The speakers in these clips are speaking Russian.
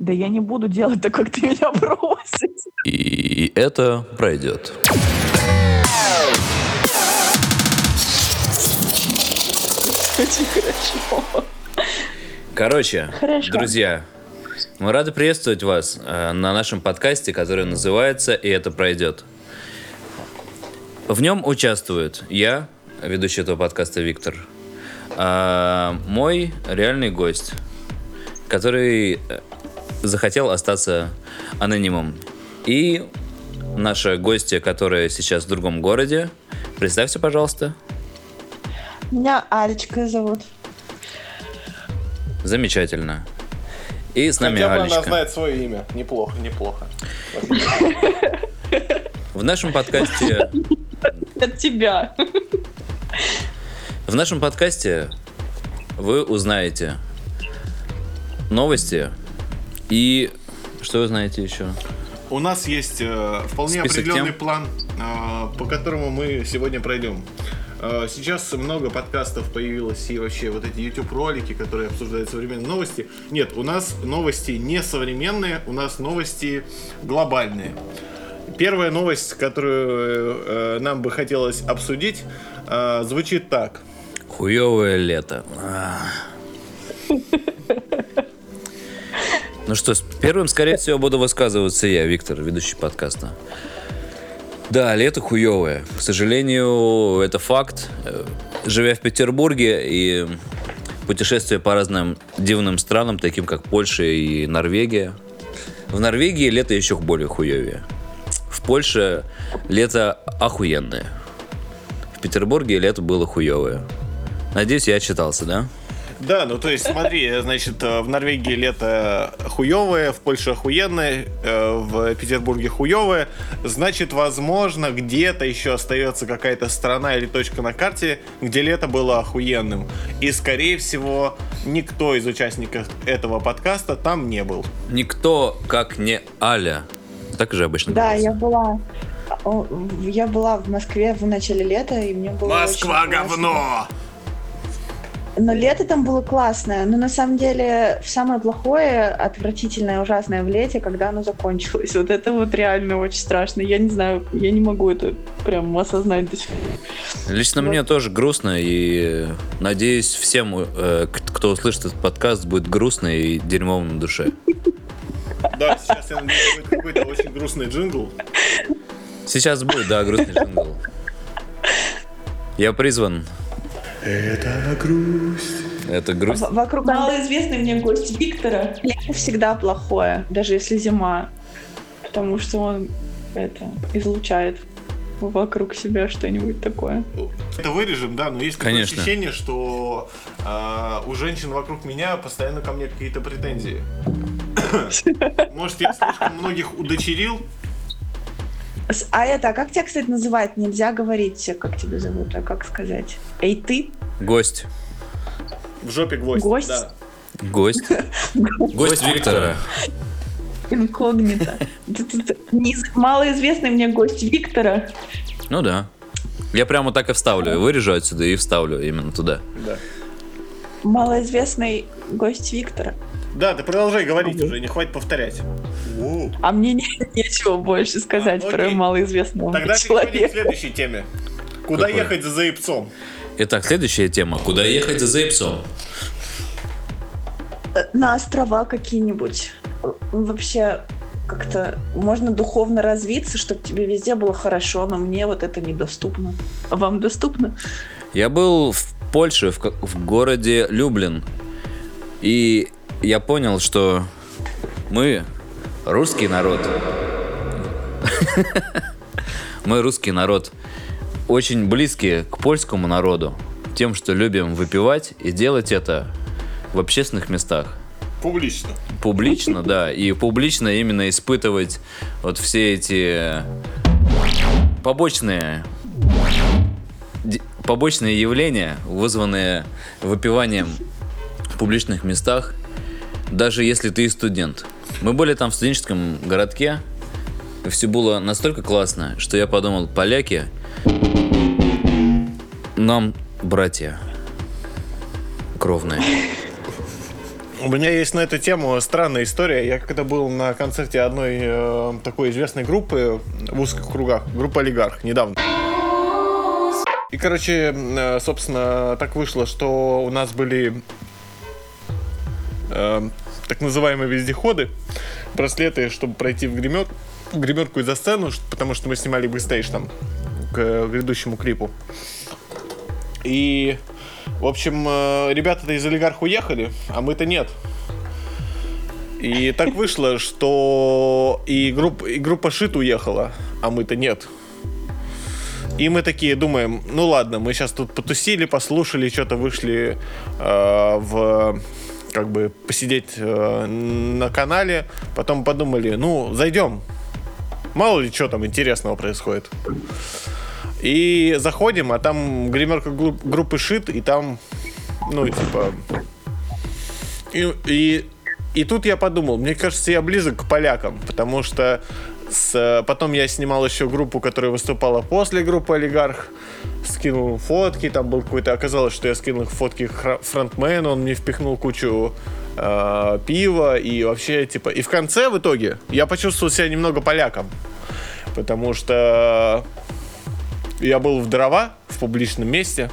Да я не буду делать так, как ты меня просишь. И это пройдет. Очень хорошо. Короче, Хорошо. друзья, мы рады приветствовать вас э, на нашем подкасте, который называется «И это пройдет». В нем участвуют я, ведущий этого подкаста Виктор, а, мой реальный гость, который э, захотел остаться анонимом, и наша гостья, которая сейчас в другом городе. Представься, пожалуйста. Меня Алечка зовут. Замечательно. И с нами Хотя бы она Алечка. знает свое имя. Неплохо, неплохо. В нашем подкасте От тебя. В нашем подкасте вы узнаете новости и что вы знаете еще? У нас есть э, вполне Список определенный тем. план, э, по которому мы сегодня пройдем. Э, сейчас много подкастов появилось и вообще вот эти YouTube ролики, которые обсуждают современные новости. Нет, у нас новости не современные, у нас новости глобальные. Первая новость, которую э, нам бы хотелось обсудить, э, звучит так. Хуевое лето. Ну что, первым, скорее всего, буду высказываться я, Виктор, ведущий подкаста. Да, лето хуевое. К сожалению, это факт. Живя в Петербурге и путешествуя по разным дивным странам, таким как Польша и Норвегия. В Норвегии лето еще более хуевее. В Польше лето охуенное. В Петербурге лето было хуевое. Надеюсь, я отчитался, да? Да, ну то есть смотри, значит, э, в Норвегии лето хуевое, в Польше охуенное, э, в Петербурге хуевое. Значит, возможно, где-то еще остается какая-то страна или точка на карте, где лето было охуенным. И, скорее всего, никто из участников этого подкаста там не был. Никто, как не Аля. Так же обычно Да, говорится. я была. Я была в Москве в начале лета, и мне было Москва очень классно. Но лето там было классное. Но на самом деле самое плохое, отвратительное, ужасное в лете, когда оно закончилось. Вот это вот реально очень страшно. Я не знаю, я не могу это прям осознать до сих пор. Лично мне тоже грустно, и надеюсь, всем, э, кто услышит этот подкаст, будет грустно и дерьмово на душе. Да, сейчас я надеюсь, будет какой-то очень грустный джингл. Сейчас будет, да, грустный джингл. Я призван. Это грусть. Это грусть. В- Вокруг Малоизвестный мне гость Виктора. лето всегда плохое, даже если зима. Потому что он это излучает вокруг себя что-нибудь такое. Это вырежем, да, но есть такое Конечно. ощущение, что а, у женщин вокруг меня постоянно ко мне какие-то претензии. Может, я слишком многих удочерил? А это, а как тебя, кстати, называть? Нельзя говорить, как тебя зовут, а как сказать? Эй, ты? Гость. В жопе гвоздь. Гость? Да. Гость. Гость Виктора. Инкогнито. Малоизвестный мне гость Виктора. Ну да. Я прямо так и вставлю. Вырежу отсюда и вставлю именно туда. Да. Малоизвестный гость Виктора. Да, ты продолжай говорить уже, не хватит повторять. А мне не- нечего больше сказать А, про окей. малоизвестного Тогда переходим к человека. следующей теме. Куда Какой? ехать за заебцом? Итак, следующая тема. Куда ехать за заебцом? Э, На острова какие-нибудь. Вообще, как-то можно духовно развиться, чтобы тебе везде было хорошо, но мне вот это недоступно. А Вам доступно? Я был в Польше, в, в городе Люблин. И я понял, что мы русский народ. Мы русский народ очень близкие к польскому народу. Тем, что любим выпивать и делать это в общественных местах. Публично. Публично, да. И публично именно испытывать вот все эти побочные побочные явления, вызванные выпиванием в публичных местах, даже если ты студент. Мы были там в студенческом городке, и все было настолько классно, что я подумал, поляки нам братья кровные. У меня есть на эту тему странная история. Я когда был на концерте одной э, такой известной группы в узких кругах, группа «Олигарх», недавно. И, короче, э, собственно, так вышло, что у нас были э, так называемые вездеходы, браслеты, чтобы пройти в гример, гримерку и за сцену, потому что мы снимали бэкстейдж там к э, грядущему клипу. И, в общем, э, ребята-то из олигарх уехали, а мы-то нет. И так вышло, что и, групп, и группа Шит уехала, а мы-то нет. И мы такие думаем, ну ладно, мы сейчас тут потусили, послушали, что-то вышли э, в как бы посидеть э, на канале, потом подумали, ну зайдем, мало ли что там интересного происходит. И заходим, а там гримерка гру- группы Шит, и там, ну типа, и, и, и тут я подумал, мне кажется, я близок к полякам, потому что с, потом я снимал еще группу, которая выступала после группы Олигарх. Скинул фотки, там был какой-то... Оказалось, что я скинул фотки фронтмену, он мне впихнул кучу э, пива и вообще, типа... И в конце, в итоге, я почувствовал себя немного поляком. Потому что я был в дрова в публичном месте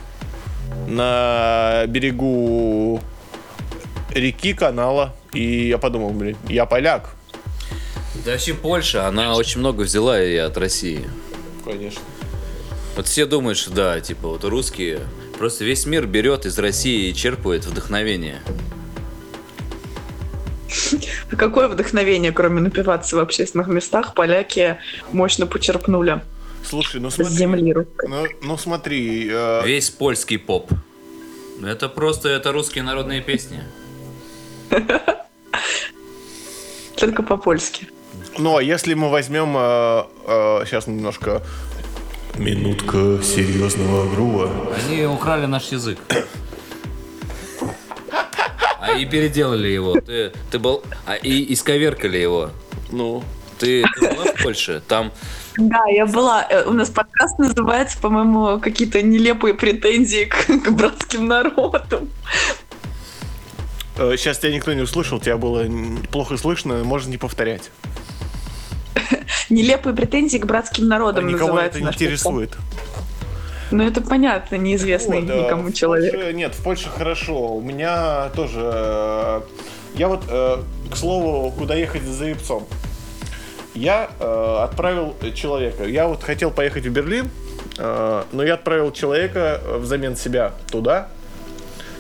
на берегу реки, канала. И я подумал, блин, я поляк. Да вообще Польша, она очень много взяла и от России. Конечно. Вот все думают, что да, типа вот русские. Просто весь мир берет из России и черпает вдохновение. А Какое вдохновение, кроме напиваться в общественных местах, поляки мощно почерпнули Слушай, ну смотри. земли русской. Ну, ну смотри, э, Весь польский поп. Это просто это русские народные песни. Только по-польски. ну а если мы возьмем сейчас немножко минутка серьезного грува. Они украли наш язык. А и переделали его. Ты, ты был. А и исковеркали его. Ну, Ты, ты была в Польше? Там Да, я была. Э, У нас подкаст называется, по-моему, какие-то нелепые претензии к, к братским народам. сейчас тебя никто не услышал, тебя было плохо слышно, можно не повторять. Нелепые претензии к братским народам Никого называется это не интересует. Ну, это понятно, неизвестный э, никому человек. Польше- нет, в Польше хорошо. У меня тоже... э, Я вот, э, к слову, куда ехать за яйцом. Я э, отправил человека. Я вот хотел поехать в Берлин, но я отправил человека взамен себя туда.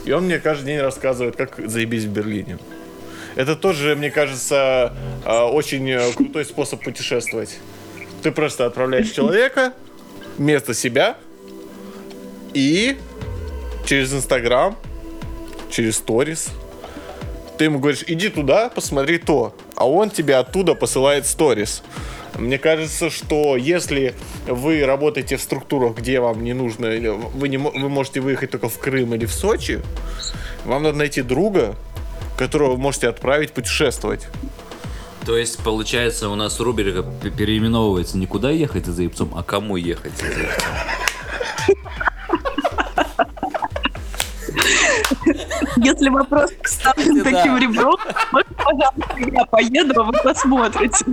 И он мне каждый день рассказывает, как заебись в Берлине. Это тоже, мне кажется, э, очень э, крутой способ путешествовать. Ты просто отправляешь человека вместо себя, и через Инстаграм, через сторис, ты ему говоришь, иди туда, посмотри то. А он тебе оттуда посылает сторис. Мне кажется, что если вы работаете в структурах, где вам не нужно, или вы, не, вы можете выехать только в Крым или в Сочи, вам надо найти друга, которого вы можете отправить путешествовать. То есть, получается, у нас рубрика переименовывается не куда ехать за яйцом, а кому ехать за яйцом. Если вопрос поставлен да. таким ребром, вот, пожалуйста, я поеду, а вы посмотрите.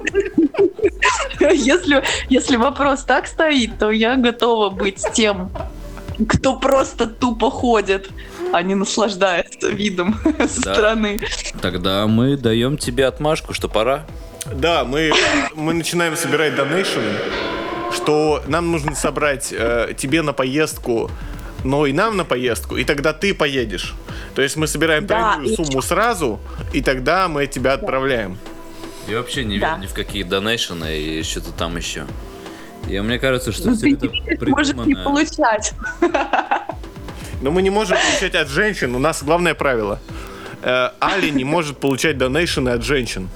Если, если вопрос так стоит, то я готова быть тем, кто просто тупо ходит, а не наслаждается видом со Да. стороны. Тогда мы даем тебе отмашку, что пора. Да, мы, мы начинаем собирать донейшены, что нам нужно собрать э, тебе на поездку, но и нам на поездку, и тогда ты поедешь. То есть мы собираем Да, тройную и сумму сразу, и тогда мы тебя отправляем. Я вообще не Да. верю ни в какие донейшены и что-то там еще. И мне кажется, что Ну, все ты это может не придумано. получать. Но мы не можем получать от женщин, у нас главное правило. Э, Али не может получать донейшены от женщин.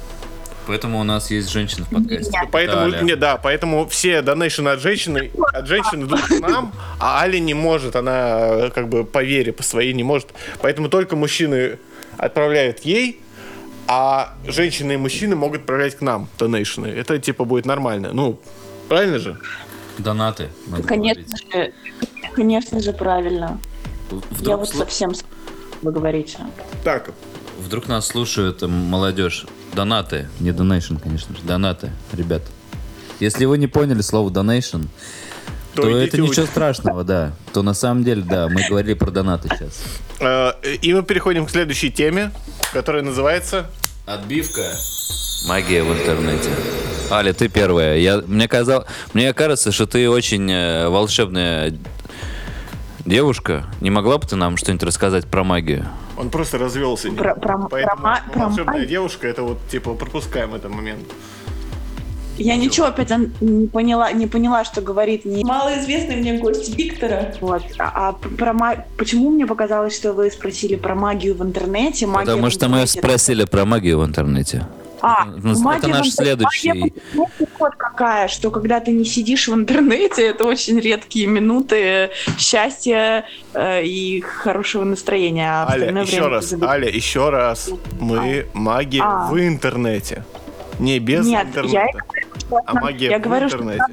Поэтому у нас есть женщина в подкасте. Поэтому, Таля. не, да, поэтому все донейшены от женщины, от женщин идут к нам, а Али не может, она э, как бы по вере, по своей не может. Поэтому только мужчины отправляют ей, а женщины и мужчины могут отправлять к нам донейшены. Это типа будет нормально. Ну, правильно же? Донаты. Конечно говорить. же, конечно же, правильно. Вдруг Я вот совсем вы говорите. Так, Вдруг нас слушают м, молодежь. Донаты. Не донейшн, конечно же. Донаты, ребят. Если вы не поняли слово donation, То то, это ничего учить. страшного, да. То на самом деле, да, мы говорили про донаты сейчас. Э, И мы переходим к следующей теме, которая называется... Отбивка. Магия в интернете. Аля, ты первая. Я, мне, казал, мне кажется, что ты очень э, волшебная девушка. Не могла бы ты нам что-нибудь рассказать про магию? Он просто развелся. Про- про- Поэтому про ма- про волшебная магию? девушка, это вот, типа, пропускаем этот момент. Я ничего опять не поняла, не поняла, что говорит не Малоизвестный мне гость Виктора. вот. А, а про ма- почему мне показалось, что вы спросили про магию в интернете? Магия Потому в что мы интернете- спросили про магию в интернете. А, Это- наш интернете- следующий. интернете вот какая, что когда ты не сидишь в интернете, это очень редкие минуты счастья э, и хорошего настроения. А Аля, еще раз, забыл. Аля, еще раз. Мы магия А. в интернете. Не без Нет, интернета. я А магия я в говорю, что интернете.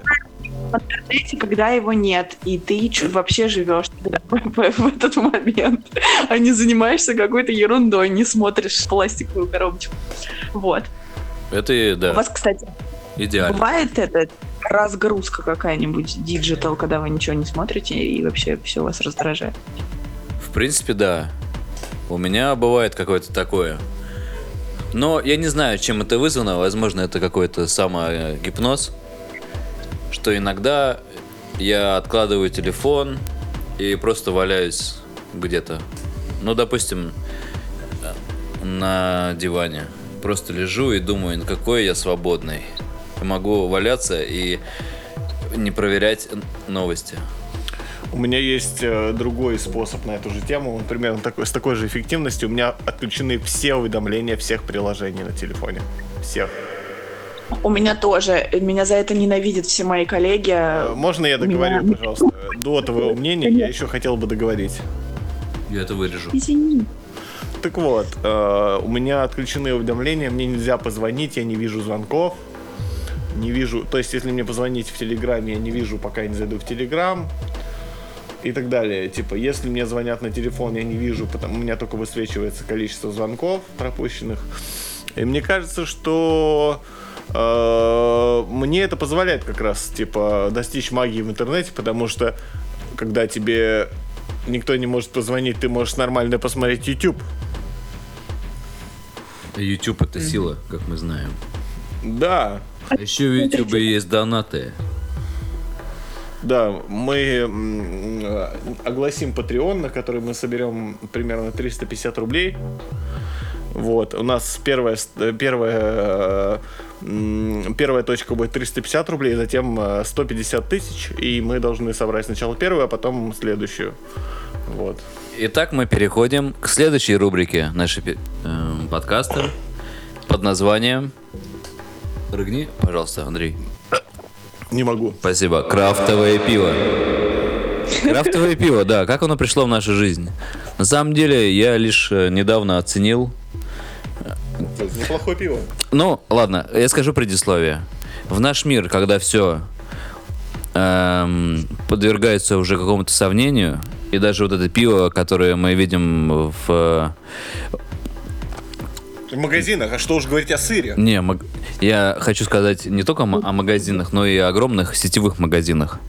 В интернете, когда его нет, и ты вообще живешь в, этот момент, а не занимаешься какой-то ерундой, не смотришь пластиковую коробочку. Вот. Это, и- У да, вас, кстати, идеально. бывает это разгрузка какая-нибудь, digital, когда вы ничего не смотрите и вообще все вас раздражает? В принципе, да. У меня бывает какое-то такое. Но я не знаю, чем это вызвано. Возможно, это какой-то самогипноз. Что иногда я откладываю телефон и просто валяюсь где-то. Ну, допустим, на диване. Просто лежу и думаю, «Ну, какой я свободный. Могу валяться и не проверять новости. У меня есть э, другой способ на эту же тему. Он примерно такой, с такой же эффективностью. У меня отключены все уведомления всех приложений на телефоне. Всех. У меня тоже. Меня за это ненавидят все мои коллеги. Э, Можно я договорю, Меня- пожалуйста? До твоего мнения я еще хотел бы договорить. Я это вырежу. Извини. Так вот, э, у меня отключены уведомления, мне нельзя позвонить, я не вижу звонков. Не вижу, то есть, если мне позвонить в Телеграме, я не вижу, пока я не зайду в Телеграм. И так далее. Типа, если мне звонят на телефон, я не вижу, потому у меня только высвечивается количество звонков пропущенных. И мне кажется, что мне это позволяет как раз, типа, достичь магии в интернете, потому что когда тебе никто не может позвонить, ты можешь нормально посмотреть YouTube. YouTube это сила, как мы знаем. Да, А еще в YouTube есть донаты. да, мы э, огласим Patreon, на который мы соберем примерно 350 рублей. Вот, у нас первая, э, первая, э, первая точка будет 350 рублей, затем э, 150 тысяч, и мы должны собрать сначала первую, а потом следующую. Вот. Итак, мы переходим к следующей рубрике нашей эм, подкаста под названием... Рыгни, пожалуйста, Андрей. Не могу. Спасибо. Крафтовое пиво. Крафтовое пиво, да. Как оно пришло в нашу жизнь? На самом деле, я лишь э, недавно оценил Неплохое пиво. Ну, ладно, я скажу предисловие. В наш мир, когда все подвергается уже какому-то сомнению, и даже вот это пиво, которое мы видим в... В магазинах, а что уж говорить о сыре? Не, маг- я хочу сказать не только о магазинах, но и о огромных сетевых магазинах.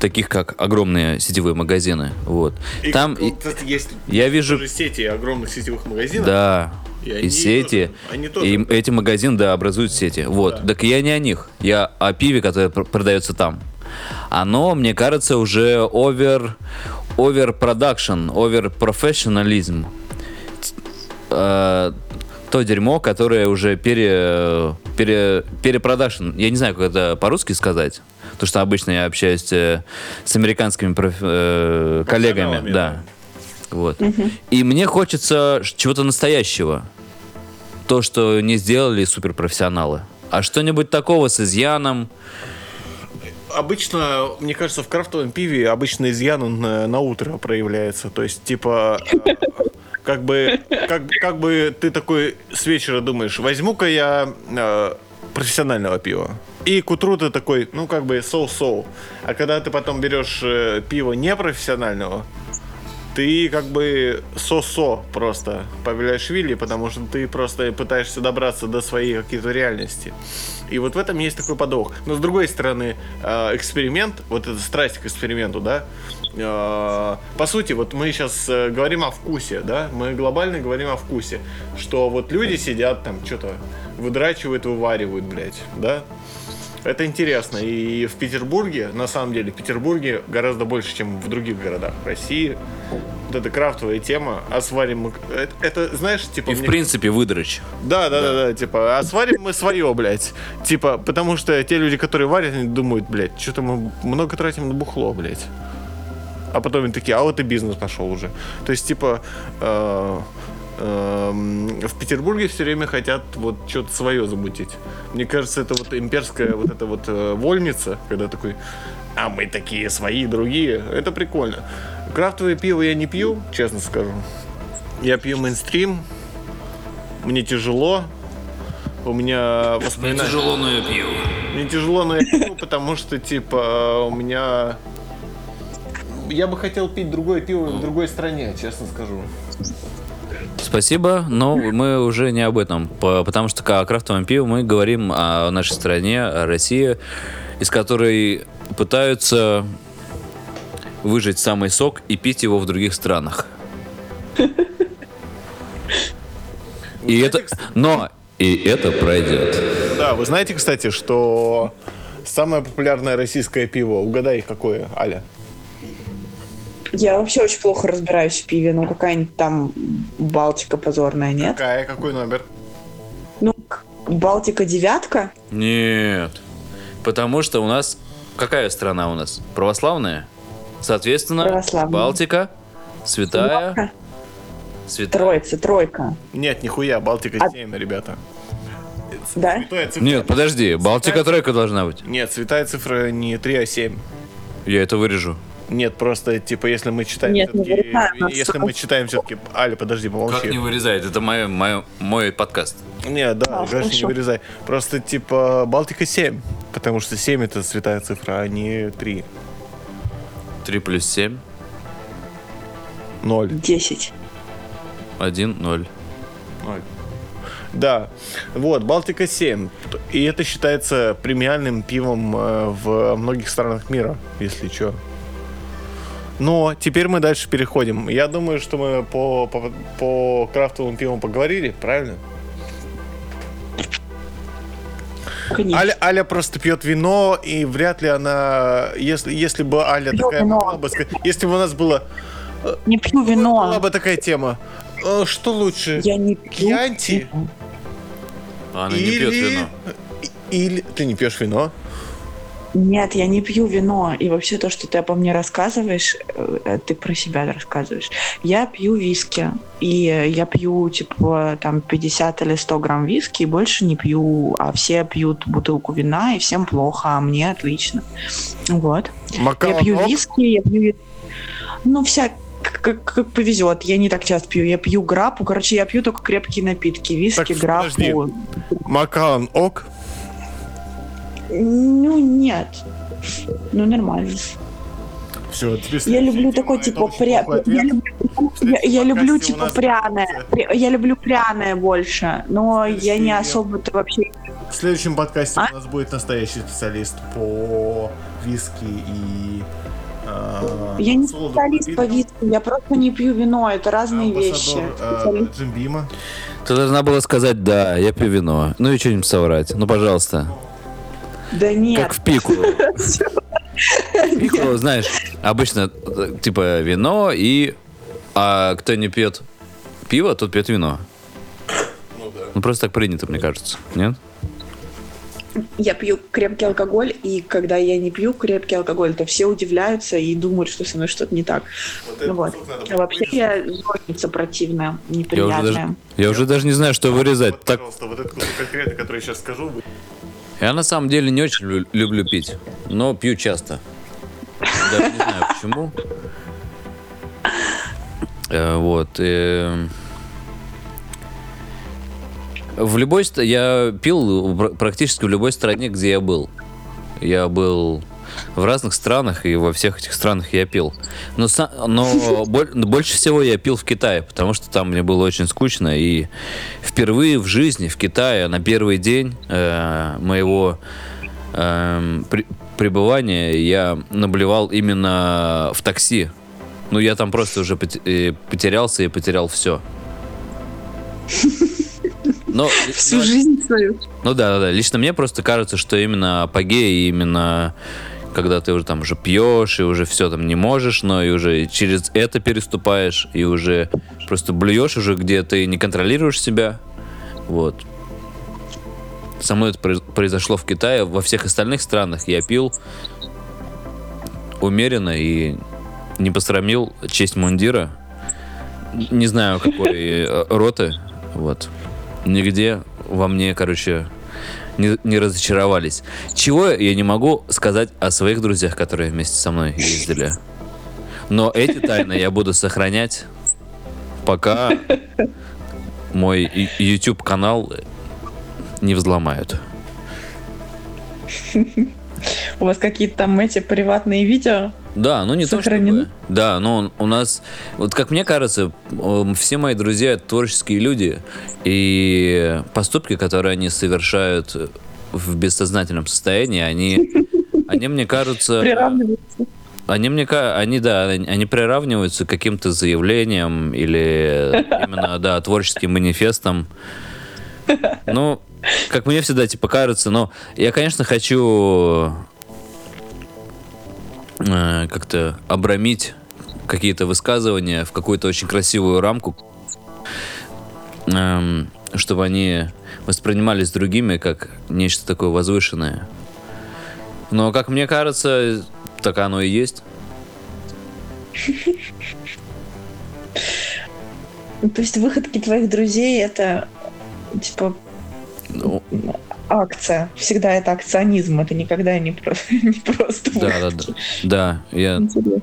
Таких как огромные сетевые магазины. Вот. И, Там есть я вижу... сети огромных сетевых магазинов. Да. И сети. тоже- они тоже. И эти магазины, да, образуют сети. Вот. Да. Так я не о них. Я о пиве, которое пр- продается там. Оно, мне кажется, уже over over production, over профессионализм. Э, То дерьмо, которое уже пере, пере, пере production. Я не знаю, как это по-русски сказать. Потому что обычно я общаюсь э, с американскими проф- э, коллегами. Да. Вот. И мне хочется чего-то настоящего. То, что не сделали суперпрофессионалы. А что-нибудь такого с изъяном. Обычно, мне кажется, в крафтовом пиве обычно изъян он э, на утро проявляется. То есть, типа, э, как бы, как, как бы ты такой с вечера думаешь, возьму-ка я э, профессионального пива. И к утру ты такой, ну, как бы, соу-соу. А когда ты потом берешь э, пиво непрофессионального, ты как бы сосо просто Павелишвили, потому что ты просто пытаешься добраться до своей какой-то реальности. И вот в этом есть такой подвох. Но с другой стороны, э, эксперимент, вот эта страсть к эксперименту, да, э, по сути, вот мы сейчас э, говорим о вкусе, да, мы глобально говорим о вкусе, что вот люди сидят там, что-то выдрачивают, вываривают, блядь, да, это интересно. И в Петербурге, на самом деле, в Петербурге гораздо больше, чем в других городах России. Вот эта крафтовая тема, а сварим мы... Это, это, знаешь, типа... И в мне- принципе выдрочь. Да, да, да, да, типа, а сварим мы свое, блядь. Типа, потому что те люди, которые варят, они думают, блядь, что-то мы много тратим на бухло, блядь. А потом они такие, а вот и бизнес пошел уже. То есть, типа, э, в Петербурге все время хотят вот что-то свое замутить. Мне кажется, это вот имперская вот эта вот э, вольница, когда такой, а мы такие свои, другие. Это прикольно. Крафтовое пиво я не пью, честно скажу. Я пью мейнстрим. Мне тяжело. У меня воспоминания... Тяжело, но я пью. Мне тяжело, но я пью, потому что, типа, у меня... Я бы хотел пить другое пиво в другой стране, честно скажу. Спасибо, но мы уже не об этом, по- потому что о крафтовом пиве мы говорим о нашей стране, о России, из которой пытаются выжать самый сок и пить его в других странах. И это, но и это пройдет. Да, вы знаете, кстати, что самое популярное российское пиво, угадай, какое, Аля? Я вообще очень плохо разбираюсь в пиве, ну какая-нибудь там Балтика позорная, нет? Какая, какой номер? Ну, Балтика девятка? Нет, потому что у нас какая страна у нас? Православная. Соответственно, Православная. Балтика, Святая, Семерка? Святая. Троица, тройка. Нет, нихуя, Балтика А- 7, ребята. Да? Святая цифра. Нет, подожди, Балтика тройка должна быть. Нет, святая цифра не 3, а 7. Я это вырежу. Нет, просто, типа, если мы читаем Нет, не вырезаем, а Если мы читаем все-таки... Аля, подожди, помолчи. Как не вырезает? Это мое, мое, мой подкаст. Не, да, А, конечно, не вырезай. Просто, типа, Балтика 7. Потому что 7 это святая цифра, а не 3. 3 плюс 7, 0. Десять. 1, 0. 0. Да, вот, Балтика 7. И это считается премиальным пивом э, в многих странах мира, если что. Но теперь мы дальше переходим. Я думаю, что мы по, по, по крафтовым пивам поговорили, правильно? Конечно. Аля, Аля просто пьет вино, и вряд ли она... Если, если бы Аля Пьет такая вино. могла бы сказать... Если бы у нас было... Не пью Была вино. бы такая тема. э, Что лучше? Я не пью. Кьянти? вино. Она не пьет вино. Или... Ты не пьешь вино? Нет, я не пью вино. И вообще то, что ты обо мне рассказываешь, э, ты про себя рассказываешь. Я пью виски. И я пью, типа, там, 50 или 100 грамм виски, и больше не пью. А все пьют бутылку вина, и всем плохо, а мне отлично. Вот. Макалан Я пью виски, я пью... Ну, вся как, как повезет. Я не так часто пью. Я пью грапу. Короче, я пью только крепкие напитки. Виски, Так, грапу. подожди. Ок? Ну, нет. Ну, нормально. Все, Я люблю такой, типа, пря... я, люблю, я, я люблю, типа, пряное. Пря- Я люблю пряное больше, но я не особо-то вообще... В следующем подкасте А? у нас будет настоящий специалист по виски и... э, Я не специалист по виску, я просто не пью вино, это разные вещи. Э. Ты должна была сказать, да, я пью вино. Ну и что-нибудь соврать. Ну, пожалуйста. Да нет. Как в пику. Пику, знаешь, обычно типа вино и... А кто не пьет пиво, тот пьет вино. Ну, просто так принято, мне кажется. Нет? Я пью крепкий алкоголь, и когда я не пью крепкий алкоголь, то все удивляются и думают, что со мной что-то не так. Вот Ну вот. А вообще я злостница противная, Я уже, неприятная. даже, я уже даже не знаю, что вырезать. Вот, Так, пожалуйста, вот этот кусок конкретно, который я сейчас скажу, я на самом деле не очень лю- люблю пить, но пью часто. Даже не знаю почему. Э, Вот. э, В любой я пил пр- практически в любой стране, где я был. Я был в разных странах, и во всех этих странах я пил. Но, но боль- больше всего я пил в Китае, потому что там мне было очень скучно. И впервые в жизни в Китае на первый день э, моего эм, при- пребывания я наблевал именно в такси. Ну, я там просто уже э, потерялся и потерял все. Но, Всю но- жизнь свою. ну да, да, да. Лично мне просто кажется, что именно апогей, именно когда ты уже там уже пьешь и уже все там не можешь, но и уже через это переступаешь и уже просто блюешь уже, где ты не контролируешь себя. Вот. Со мной это произ- произошло в Китае. Во всех остальных странах я пил умеренно и не посрамил честь мундира. Не знаю, какой э, роты. Вот. Нигде во мне, короче, не, не разочаровались. Чего я не могу сказать о своих друзьях, которые вместе со мной ездили. Но эти тайны я буду сохранять, пока мой YouTube канал не взломают. У вас какие-то там эти приватные видео? Да, ну не то Сохранены? чтобы. Да, но у нас, вот как мне кажется, м, все мои друзья творческие люди, и поступки, которые они совершают в бессознательном состоянии, они, они мне кажутся, Приравниваются. они мне, они да, они приравниваются к каким-то заявлениям или именно да творческим манифестом. Ну, как мне всегда типа кажется, но я, конечно, хочу э, как-то обрамить какие-то высказывания в какую-то очень красивую рамку, эм, чтобы они воспринимались другими как нечто такое возвышенное. Но, как мне кажется, так оно и есть. То есть выходки твоих друзей это типа Ну, акция. Всегда это акционизм, это никогда не, про- не просто да, да, да. Да, я... Интересно.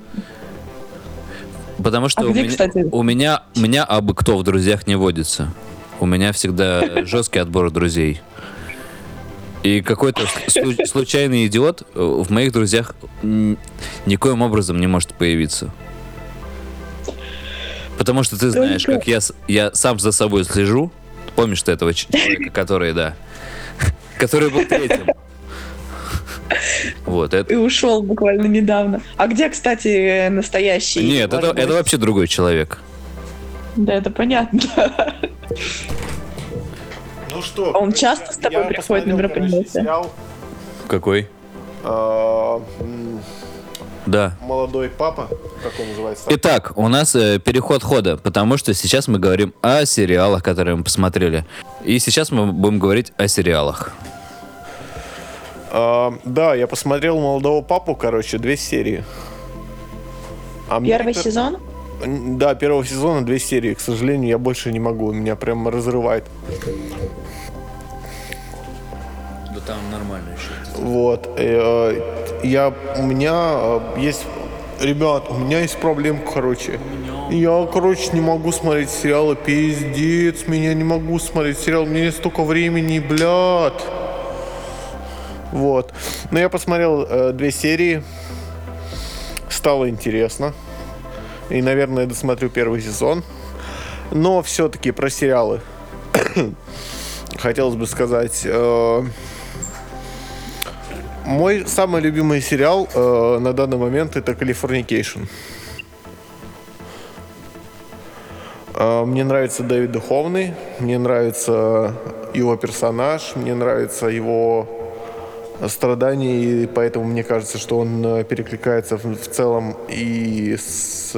Потому что А у, где, меня, кстати? у меня, меня абы кто в друзьях не водится. У меня всегда жесткий отбор друзей. И какой-то слу- случайный идиот э, в моих друзьях никоим образом не может появиться. Потому что ты знаешь, как я, я сам за собой слежу. Помнишь ты этого человека, который, да, который был третьим. Вот, это... И ушел буквально недавно. А где, кстати, настоящий? Нет, это, это вообще другой человек. Да, это понятно. Ну что? А он часто с тобой приходит на сериал, Какой? Да. Молодой папа, как он называется? Итак, у нас э, переход хода, потому что сейчас мы говорим о сериалах, которые мы посмотрели. И сейчас мы будем говорить о сериалах. А, да, я посмотрел молодого папу, короче, две серии. А мне Первый это- сезон? Да, первого сезона две серии. К сожалению, я больше не могу. Меня прям разрывает. Да там нормально еще. Вот. э, Я, у меня э, есть... Ребят, у меня есть проблемка, короче. Я, короче, не могу смотреть сериалы. Пиздец, меня не могу смотреть сериал. У меня нет столько времени, блядь. Вот. Но я посмотрел э, две серии. Стало интересно. И, наверное, досмотрю первый сезон. Но все-таки про сериалы. Хотелось бы сказать... э, мой самый любимый сериал э, на данный момент это Californication. Э, мне нравится Дэвид Духовны, мне нравится его персонаж, мне нравится его страдания, и поэтому мне кажется, что он э, перекликается в, в целом и с,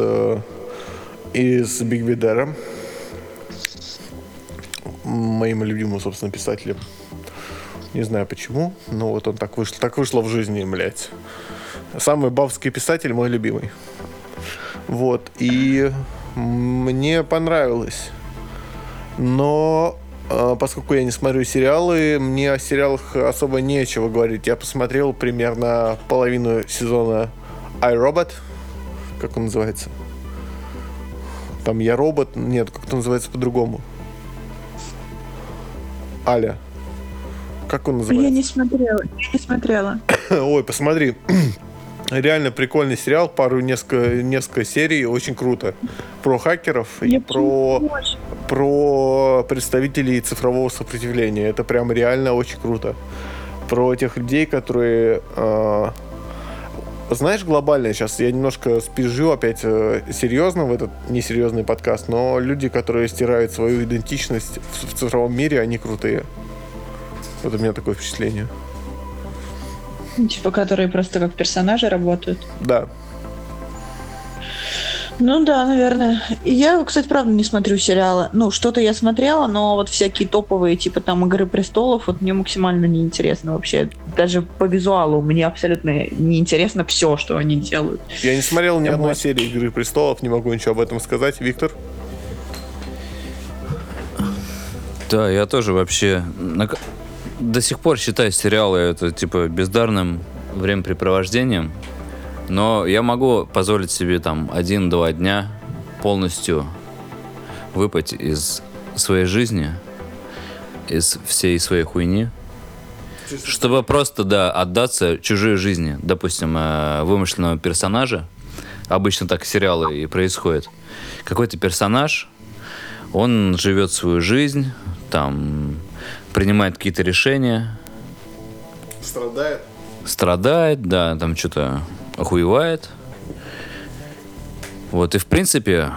и с Биг Видером, моим любимым, собственно, писателем. Не знаю почему, но вот он так вышло, так вышло в жизни, блядь. Самый бавский писатель мой любимый. Вот, и мне понравилось. Но э, поскольку я не смотрю сериалы, мне о сериалах особо нечего говорить. Я посмотрел примерно половину сезона iRobot, как он называется. Там я робот, нет, как это называется по-другому. Аля. Как он называется? Я не смотрела. Я не смотрела. Ой, посмотри. Реально прикольный сериал, пару несколько, несколько серий, очень круто. Про хакеров и Я про, почему-то очень. про представителей цифрового сопротивления. Это прям реально очень круто. Про тех людей, которые... э, знаешь, глобально сейчас я немножко спижу опять э, серьезно в этот несерьезный подкаст, но люди, которые стирают свою идентичность в, в цифровом мире, они крутые. Вот у меня такое впечатление. Типа, которые просто как персонажи работают. Да. Ну да, наверное. Я, кстати, правда не смотрю сериалы. Ну, что-то я смотрела, но вот всякие топовые, типа там «Игры престолов», вот мне максимально неинтересно вообще. Даже по визуалу мне абсолютно неинтересно все, что они делают. Я не смотрел ни одной серии Игры престолов, не могу ничего об этом сказать. Виктор? Да, я тоже вообще до сих пор считаю сериалы это типа бездарным времяпрепровождением. Но я могу позволить себе там один-два дня полностью выпасть из своей жизни, из всей своей хуйни, чтобы просто, да, отдаться чужой жизни. Допустим, э, вымышленного персонажа. Обычно так сериалы и происходят. Какой-то персонаж, он живет свою жизнь, там принимает какие-то решения, Страдает. страдает, да, там что-то охуевает. Вот, и в принципе,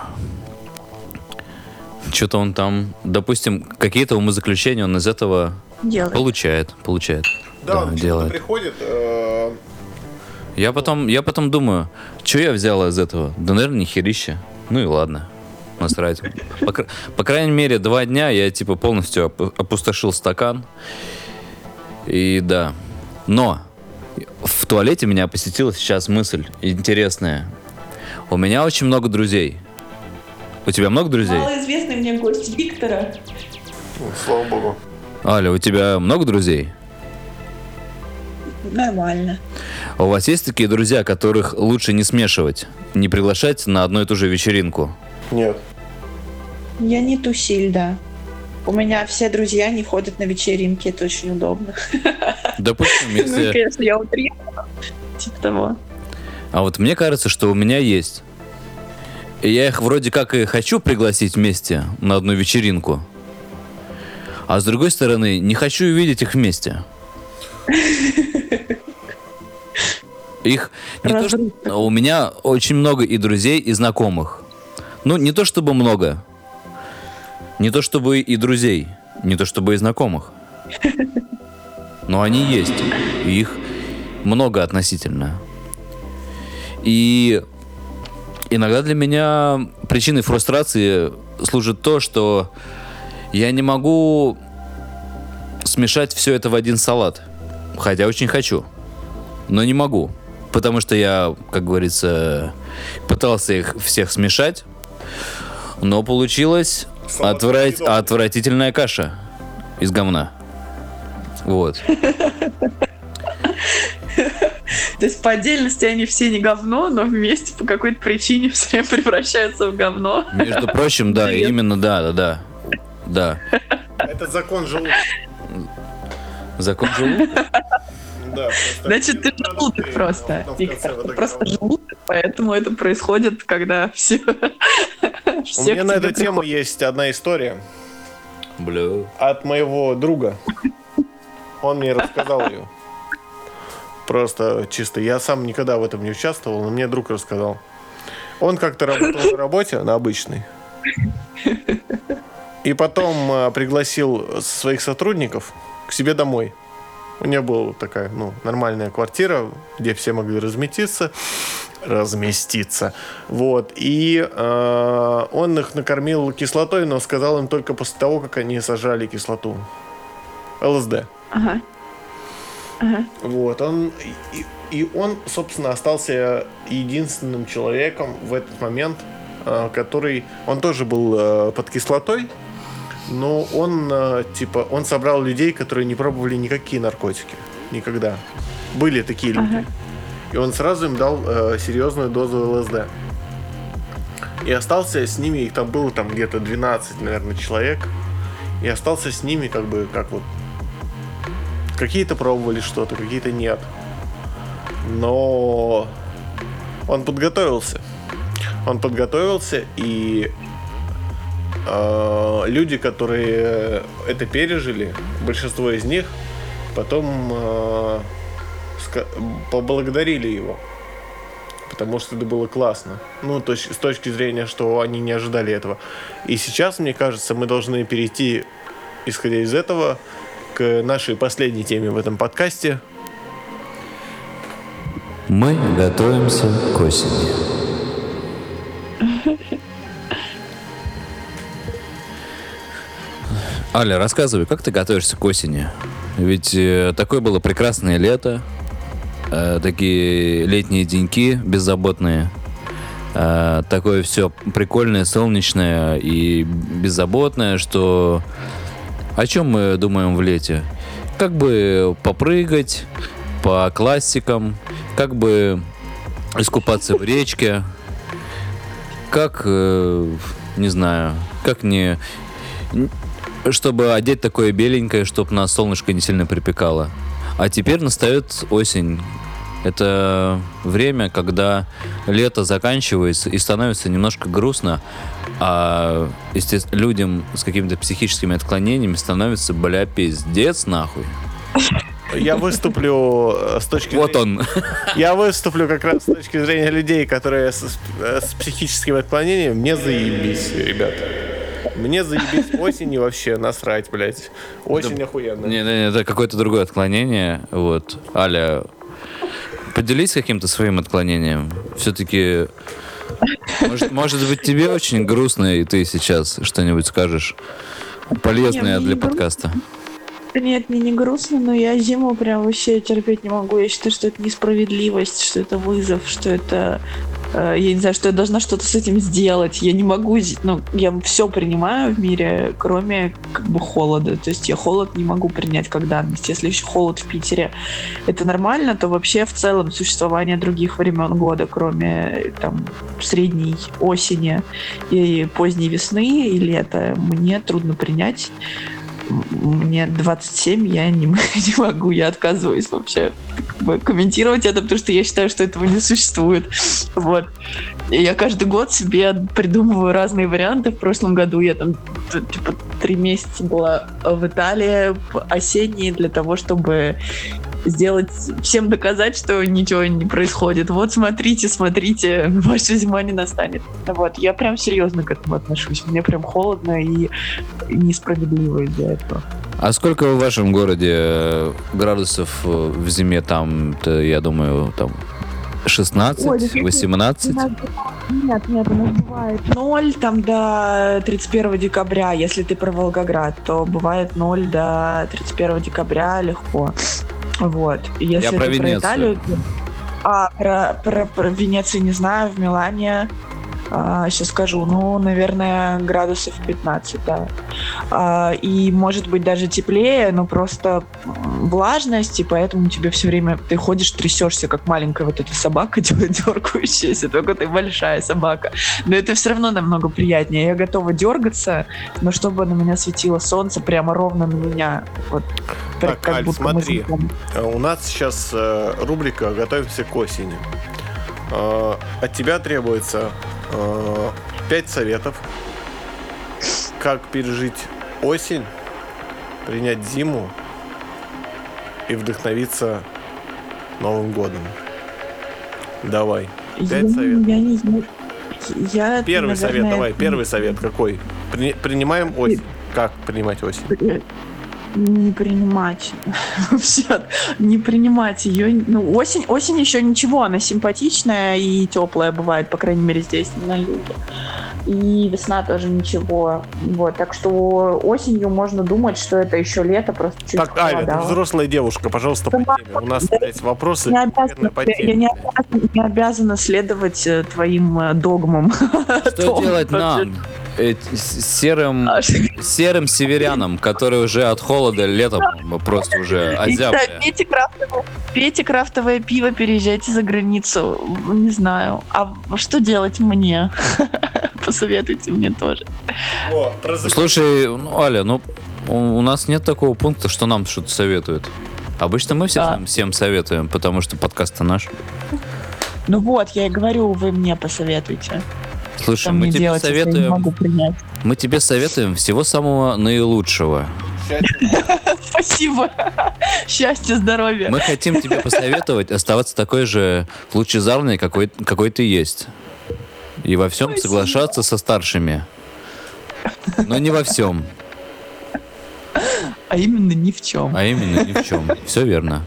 что-то он там, допустим, какие-то умозаключения он из этого Делают. получает, получает. Да, он делает. приходит. э, Я потом, я потом думаю, что я взял из этого? Да, наверное, нихерища. Ну и ладно. Насрать. По, по крайней мере, два дня я типа полностью оп- опустошил стакан. И да. Но в туалете меня посетила сейчас мысль интересная. У меня очень много друзей. У тебя много друзей? Малоизвестный мне гость Виктора. ну, слава богу. Аля, у тебя много друзей? Нормально. А У вас есть такие друзья, которых лучше не смешивать? Не приглашать на одну и ту же вечеринку? Нет. Я не тусиль, да. У меня все друзья не ходят на вечеринки, это очень удобно. Допустим, Ну, если... конечно, я утрирую. Типа того. А вот мне кажется, что у меня есть. И я их вроде как и хочу пригласить вместе на одну вечеринку. А с другой стороны, не хочу увидеть их вместе. Их не то, что- у меня очень много и друзей, и знакомых. Ну, не то чтобы много. Не то чтобы и друзей, не то чтобы и знакомых. Но они есть. Их много относительно. И иногда для меня причиной фрустрации служит то, что я не могу смешать все это в один салат. Хотя очень хочу. Но не могу. Потому что я, как говорится, пытался их всех смешать. Но получилась Съедобный. отвратительная каша из говна. Вот. То есть по отдельности они все не говно, но вместе по какой-то причине все превращаются в говно. Между прочим, да, Привет. именно да, да, да. Да. Это закон желудка. Закон желудка. Да, Значит, ты желудок просто, в Виктор. Ты просто желудок, поэтому это происходит, когда все... У меня на эту тему есть одна история Бля. от моего друга. Он мне рассказал ее. Просто чисто. Я сам никогда в этом не участвовал, но мне друг рассказал. Он как-то работал на работе, на обычной. И потом э, пригласил своих сотрудников к себе домой. У него была такая, ну, нормальная квартира, где все могли разместиться. Разместиться. Вот. И э, он их накормил кислотой, но сказал им только после того, как они сожрали кислоту. ЛСД. Ага. Ага. Вот, он и, и он, собственно, остался единственным человеком в этот момент, э, который, он тоже был э, под кислотой, но он, э, типа, он собрал людей, которые не пробовали никакие наркотики, никогда. Были такие люди. Ага. И он сразу им дал э, серьезную дозу ЛСД. И остался с ними, их там было там где-то 12, наверное, человек. И остался с ними как бы, как вот Какие-то пробовали что-то, какие-то нет. но он подготовился. Он подготовился, и люди, которые это пережили, большинство из них потом ска- поблагодарили его. Потому что это было классно. Ну, то есть с точки зрения, что они не ожидали этого. И сейчас, мне кажется, мы должны перейти, исходя из этого, к нашей последней теме в этом подкасте. Мы готовимся к осени. Аля, рассказывай, как ты готовишься к осени? Ведь э, такое было прекрасное лето, э, такие летние деньки беззаботные, э, такое все прикольное, солнечное и беззаботное, что о чем мы думаем в лете? Как бы попрыгать по классикам, как бы искупаться в речке, как, э, не знаю, как не... Чтобы одеть такое беленькое, чтобы нас солнышко не сильно припекало. А теперь настает осень. Это время, когда лето заканчивается и становится немножко грустно, а людям с какими-то психическими отклонениями становится, бля, пиздец нахуй. Я выступлю э, с точки Вот зрения... он. Я выступлю как раз с точки зрения людей, которые с, э, с психическими отклонениями. Мне заебись, ребята. Мне заебись осень и вообще насрать, блядь. Очень охуенно. Не, не, это какое-то другое отклонение. Вот. Аля, поделись каким-то своим отклонением. Все-таки, может, может быть, тебе очень грустно, и ты сейчас что-нибудь скажешь полезное мне для грустно. подкаста. Нет, мне не грустно, но я зиму прям вообще терпеть не могу. Я считаю, что это несправедливость, что это вызов, что это... э, я не знаю, что я должна что-то с этим сделать. Я не могу... Ну, я все принимаю в мире, кроме как бы холода. То есть я холод не могу принять как данность. Если еще холод в Питере это нормально, то вообще в целом существование других времен года, кроме там средней осени и поздней весны и лета, мне трудно принять. Мне 27, я не, не могу, я отказываюсь вообще комментировать это, потому что я считаю, что этого не существует. Вот. И я каждый год себе придумываю разные варианты. В прошлом году я там типа три месяца была в Италии осенние для того, чтобы сделать, всем доказать, что ничего не происходит. Вот смотрите, смотрите, ваша зима не настанет. Вот, я прям серьезно к этому отношусь. Мне прям холодно и несправедливо из-за этого. А сколько в вашем городе э, градусов э, в зиме там, я думаю, там 16, Ой, да какие- 18? Нет, нет, у нас бывает ноль там до 31 декабря. Если ты про Волгоград, то бывает ноль до 31 декабря легко. Вот. Если про ты Венецию. Италию, то- а, про, про, про Венецию не знаю, в Милане сейчас скажу, ну, наверное, градусов 15, да. А, и может быть даже теплее, но просто влажность, и поэтому тебе все время ты ходишь, трясешься, как маленькая вот эта собака дергающаяся, только ты большая собака. Но это все равно намного приятнее. Я готова дергаться, но чтобы на меня светило солнце прямо ровно на меня. Вот, Так, как Аль, будто смотри. Э, У нас сейчас э, рубрика «Готовимся к осени». Э, От тебя требуется 5 советов, как пережить осень, принять зиму и вдохновиться Новым годом. Давай. Я, Пять советов. я не знаю. Я, Первый совет, наверное, давай, первый совет какой? При- принимаем осень. Как принимать осень? Не принимать вообще не принимать ее ну осень осень еще ничего она симпатичная и теплая бывает по крайней мере здесь на юге и весна тоже ничего вот так что осенью можно думать что это еще лето просто чуть Так, Аля, ты взрослая девушка, пожалуйста, по теме. У нас, да. блядь, вопросы не обязана, по я теме. не обязана, не обязана следовать э, твоим э, догмам. Что делать нам, э, с- серым, А, серым северянам, которые уже от холода летом просто уже озябли? Пейте крафтовое, пейте крафтовое пиво, переезжайте за границу. Не знаю. А что делать мне? Посоветуйте мне тоже. О, Слушай, ну, Аля, ну у нас нет такого пункта, что нам что-то советуют. Обычно мы всем, Да. всем советуем, потому что подкаст-то наш. Ну вот, я и говорю, вы мне посоветуйте. Слушай, мы тебе делать, советуем, мы тебе советуем всего самого наилучшего. Спасибо. Счастья, здоровья. Мы хотим тебе посоветовать оставаться такой же лучезарной, какой, какой ты есть. И во всем Спасибо. соглашаться со старшими. Но не во всем, А именно ни в чем. а именно ни в чем. Все верно.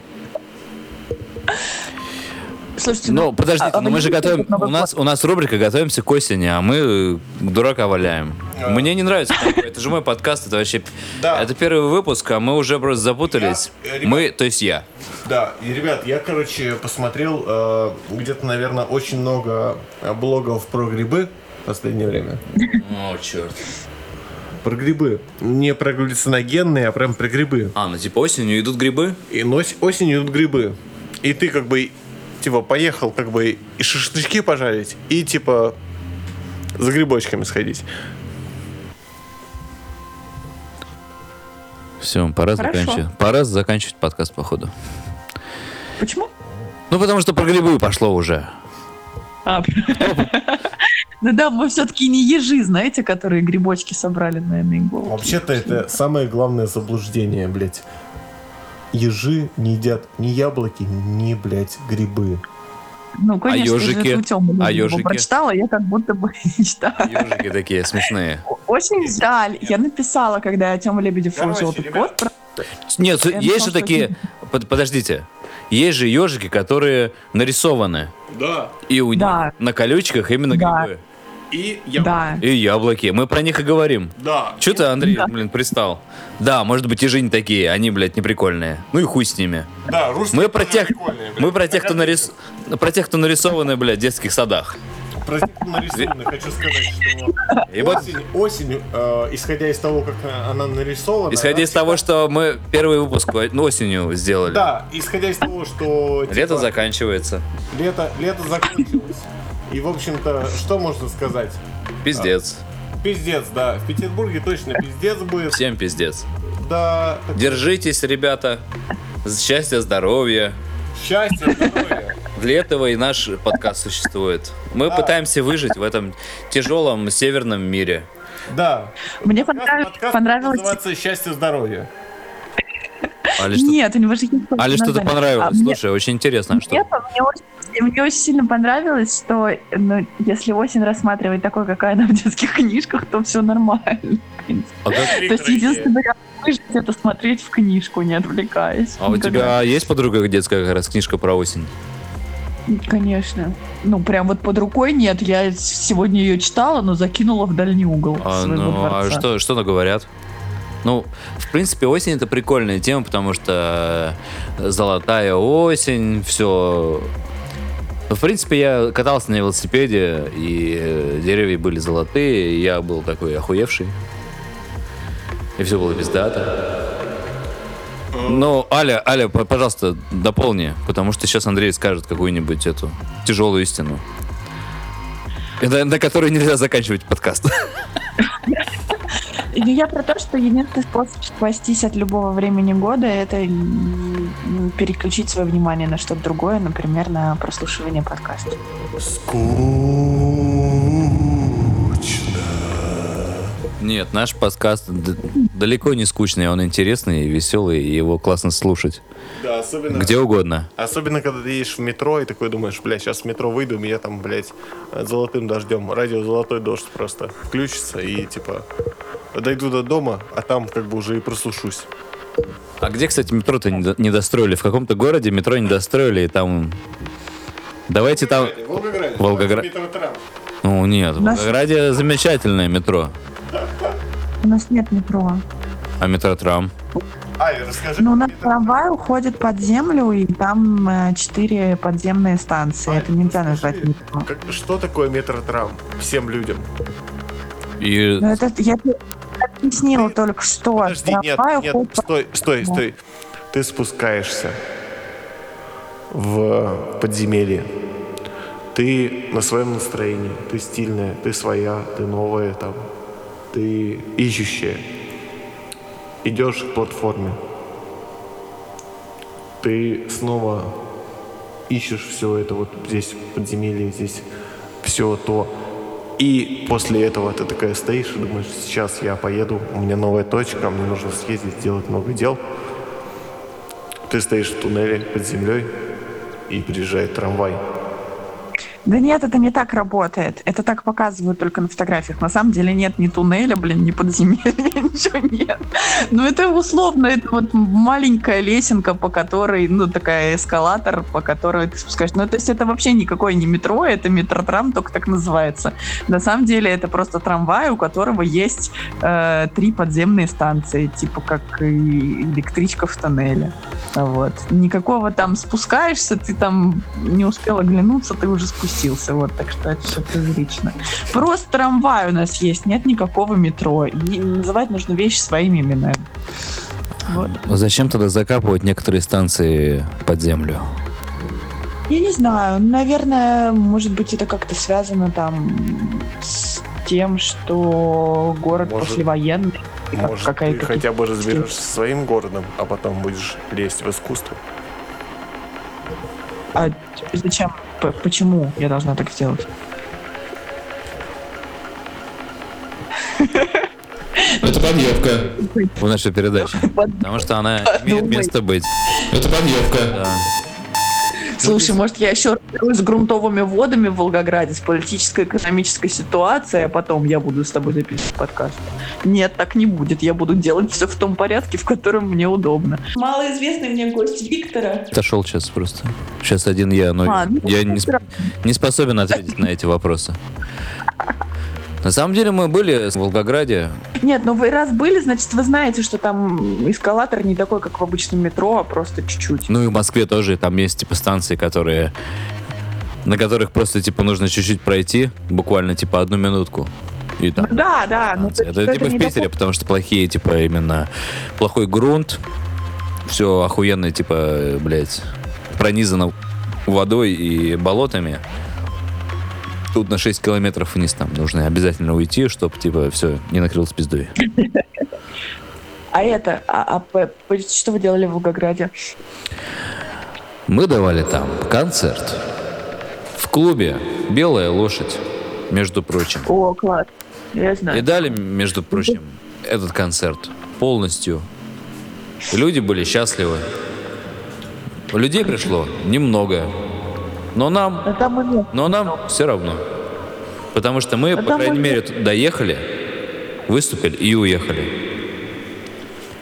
Слушайте, Ну, подождите, а- но вы мы же готовим. У нас, у нас рубрика готовимся к осени, а мы дурака валяем. Мне не нравится. Это же мой подкаст, это вообще. Да. Это первый выпуск, а мы уже просто запутались. Я- э, ребят- Мы, то есть я. Да, и, ребят, я, короче, посмотрел э, где-то, наверное, очень много э, блогов про грибы в последнее время. О, черт. Про грибы. Не про галлюциногенные, а прям про грибы. А, ну типа осенью идут грибы? И нось- осенью идут грибы. И ты как бы, типа, поехал как бы и шашлычки пожарить, и типа за грибочками сходить. Все, пора Хорошо. заканчивать. Пора заканчивать подкаст, походу. Почему? Ну, потому что про грибы пошло уже. А, Ну да, мы все-таки не ежи, знаете, которые грибочки собрали на иголку. Вообще-то это самое главное заблуждение, блядь. Ежи не едят ни яблоки, ни, блядь, грибы. Ну, конечно, ёжики? я же у Тёмы А его ёжики? прочитала, я как будто бы не читала. Ежики такие смешные. Очень жаль. Я написала, когда Тёма Лебедев ребят. пост. про- Нет, Я есть же такие... под- Подождите. Есть же ежики, которые нарисованы. Да. И у них Да. на колючках именно Да. грибы. И я... Да. И яблоки. Мы про них и говорим. Да. Че ты, Андрей, Да. блин, пристал? Да, может быть, ежи не такие, они, блядь, не прикольные. Ну и хуй с ними. Да, русские Мы про тех, мы про тех, кто нарис... про тех, кто нарисованы, блядь, в детских садах. Про тех, кто нарисованы, хочу сказать, что И вот, осень, осенью, э, исходя из того, как она нарисована... исходя она из того, что мы первый выпуск ну, осенью сделали. Да, исходя из того, что... типа, Лето заканчивается. Лето, лето закончилось. И, в общем-то, что можно сказать? Пиздец. Пиздец, да. В Петербурге точно пиздец будет. Всем пиздец. Да. Держитесь, ребята. Счастья, здоровья. Счастья, здоровья. Для этого и наш подкаст существует. Мы Да. пытаемся выжить в этом тяжелом северном мире. Да. Мне Подкаст, понрав- подкаст понравилось... называется «Счастье, здоровье». Али что- Нет, у него же есть Али что-то название. понравилось. А мне- Слушай, очень интересно, а что? Нет, мне очень, мне очень сильно понравилось, что ну, если осень рассматривать такой, какая она в детских книжках, то все нормально. А, как- То есть единственное, вариант выжить, это смотреть в книжку, не отвлекаясь. а у тебя есть подруга детская как раз книжка про осень? Конечно. Ну, прям вот под рукой нет. Я сегодня ее читала, но закинула в дальний угол А, своего ну, а дворца. что, что говорят? Ну, в принципе, осень это прикольная тема, потому что э, золотая осень, все. В принципе, я катался на велосипеде, и деревья были золотые, и я был такой охуевший. И все было пиздато. Ну, Аля, Аля, пожалуйста, дополни, потому что сейчас Андрей скажет какую-нибудь эту тяжелую истину, на, на которой нельзя заканчивать подкаст. Я про то, что единственный способ спастись от любого времени года это переключить свое внимание на что-то другое, например, на прослушивание подкаста. Нет, наш подкаст далеко не скучный, он интересный, веселый, и его классно слушать. Да, особенно... Где угодно. Особенно, когда ты едешь в метро и такой думаешь, блядь, сейчас в метро выйду, меня там, блядь, золотым дождем, радио «Золотой дождь» просто включится и, типа, дойду до дома, а там как бы уже и прослушусь. А где, кстати, метро-то не, до- не достроили? В каком-то городе метро не достроили, и там... Давайте там... Волгограде. Волгоград- Метротрам. Ну, нет, в нас- Волгограде замечательное метро. У нас нет метро. А метротрам? Расскажи. Ну, у нас трамвай уходит под землю, и там э, четыре подземные станции. Ай, это нельзя расскажи, назвать метро. как- что такое метротрам всем людям? И... Ну, это я объяснила только что. Подожди, нет, нет, стой, стой, стой. Ты спускаешься в подземелье. Ты на своем настроении, ты стильная, ты своя, ты новая там, ты ищущая. Идешь к платформе. ты снова ищешь все это вот здесь подземелье, здесь все то. И после этого ты такая стоишь и думаешь, сейчас я поеду, у меня новая точка, мне нужно съездить, сделать много дел. Ты стоишь в туннеле под землей, и приезжает трамвай. Да нет, это не так работает. Это так показывают только на фотографиях. На самом деле нет ни туннеля, блин, ни подземелья, ничего нет. Ну это условно, это вот маленькая лесенка, по которой, ну такая эскалатор, по которой ты спускаешь. Ну то есть это вообще никакое не метро, это метротрам, только так называется. На самом деле это просто трамвай, у которого есть э, три подземные станции, типа как электричка в тоннеле. Вот. Никакого там спускаешься, ты там не успел оглянуться, ты уже спустился вот, так что это все прозрачно. Просто трамвай у нас есть, нет никакого метро. И называть нужно вещи своими именами. Вот. Зачем тогда закапывать некоторые станции под землю? Я не знаю, наверное, может быть, это как-то связано там с тем, что город может, послевоенный. Может, какая-то ты хотя бы разберешься своим городом, а потом будешь лезть в искусство. А зачем? Почему я должна так сделать? Это подъебка. В нашей передаче. Потому что она имеет место быть. Это подъебка. Да. Слушай, может, я еще с грунтовыми водами в Волгограде, с политической экономической ситуацией, а потом я буду с тобой записывать подкаст. Нет, так не будет. Я буду делать все в том порядке, в котором мне удобно. Малоизвестный мне гость Виктора. Отошел сейчас просто. Сейчас один я, но а, ну, я не, не способен ответить на эти вопросы. На самом деле мы были в Волгограде. Нет, ну вы раз были, значит, вы знаете, что там эскалатор не такой, как в обычном метро, а просто чуть-чуть. Ну и в Москве тоже там есть типа станции, которые на которых просто типа нужно чуть-чуть пройти, буквально типа одну минутку. И там, да, да. Ну, это, это типа в Питере, такой... потому что плохие, типа, именно плохой грунт, все охуенно, типа, блядь, пронизано водой и болотами тут на 6 километров вниз там нужно обязательно уйти, чтобы, типа, все, не накрылось пиздой. А это, а, а что вы делали в Волгограде? Мы давали там концерт в клубе «Белая лошадь», между прочим. О, класс, я знаю. И дали, между прочим, этот концерт полностью. Люди были счастливы. Людей пришло немного, но нам, но нам все равно. Потому что мы, по крайней мере, доехали, выступили и уехали.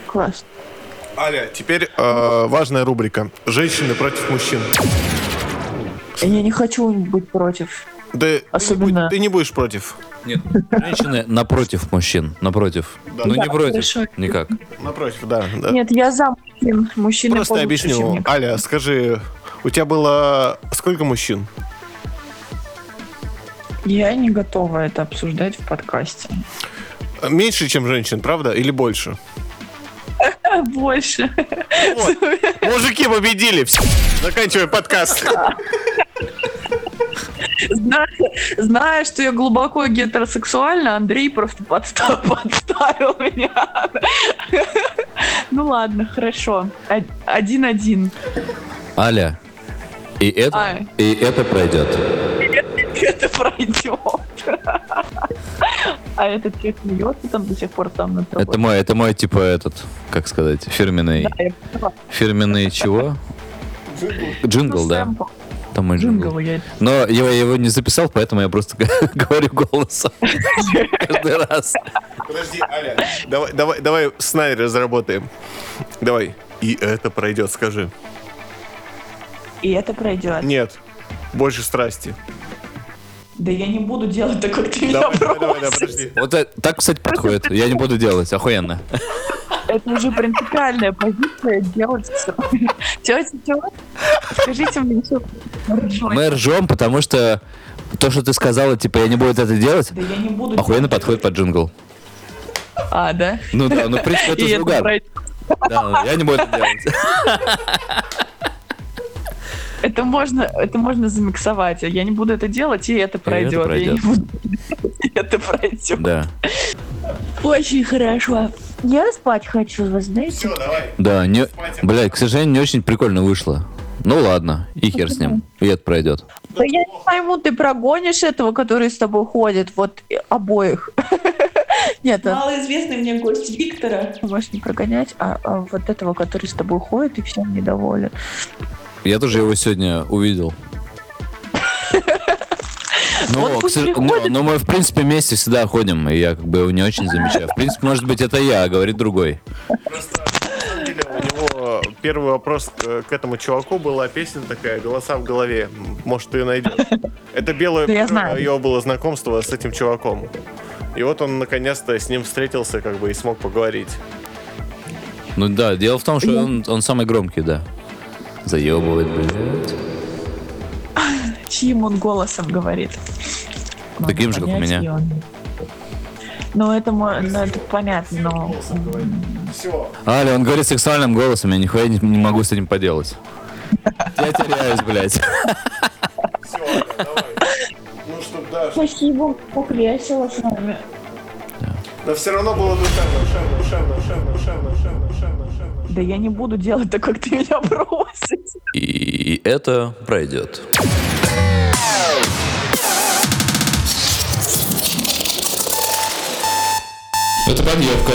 Класс. Аля, теперь э, важная рубрика. Женщины против мужчин. Я не хочу быть против. Да Особенно... ты, не, ты не будешь против. Нет, женщины напротив мужчин, напротив. Да. Ну да, не против, хорошо. никак. Напротив, да, да. Нет, я за мужчин. Мужчины Просто объясню. Аля, скажи, у тебя было сколько мужчин? Я не готова это обсуждать в подкасте. Меньше, чем женщин, правда? Или больше? Больше. Вот. Мужики победили. Заканчиваем подкаст. Зная, зная, что я глубоко гетеросексуальна, Андрей просто подстав, подставил меня. Ну ладно, хорошо. Один-один. Аля, и это, а. и это пройдет. Это пройдет. А этот человек смеется там до сих пор там на Это мой, это мой, типа, этот, как сказать, фирменный... Да, фирменный чего? Джингл, да. Там мой джингл. Но я его не записал, поэтому я просто говорю голосом каждый раз. Подожди, Аля, давай, давай, давай сценарий разработаем. Давай. И это пройдет, скажи. И это пройдет. Нет, больше страсти. Да я не буду делать так, как ты меня давай, давай, давай, подожди. Вот это, так, кстати, подходит. Я не буду делать, охуенно. Это уже принципиальная позиция делать все. Тетя, тетя, скажите мне, что Мы ржем, потому что то, что ты сказала, типа, я не буду это делать, да я не буду охуенно подходит под джингл. А, да? Ну да, ну в принципе это же угар. Да, я не буду это делать. Это можно, это можно замиксовать. Я не буду это делать, и это пройдет. И это пройдет. Я не буду, это пройдет. Да. Очень хорошо. Я спать хочу, вы знаете. Все, давай. Да, не... Блядь, к сожалению, не очень прикольно вышло. Ну ладно, и хер с ним. И это пройдет. Да я не пойму, ты прогонишь этого, который с тобой ходит, вот обоих. Нет, Малоизвестный мне гость Виктора. можешь не прогонять, а, а вот этого, который с тобой ходит и всем недоволен. Я тоже его сегодня увидел. Ну, Вот к сож- приходит. ну, ну, мы, в принципе, вместе всегда ходим, и я как бы его не очень замечаю. В принципе, может быть, это я, а говорит другой. Просто, у него первый вопрос к, к этому чуваку была песня такая «Голоса в голове». Может, ты ее найдешь. Это белое знаю. его было знакомство с этим чуваком. И вот он наконец-то с ним встретился, как бы, и смог поговорить. Ну да, дело в том, что он, он самый громкий, да. Заебывает, блядь. Чьим он голосом говорит? Таким Надо же, как у меня. он- Ну, это, мо- ну, это понятно, но... Все. Аля, он говорит сексуальным голосом, я нихуя не, не могу с этим поделать. Я теряюсь, блядь. Все, давай. Ну, чтоб, да, Спасибо, как весело с вами. Но все равно было душевно, душевно, душевно, душевно, душевно, душевно, душевно. Да я не буду делать так, как ты меня просишь. И это пройдет. Это подъебка.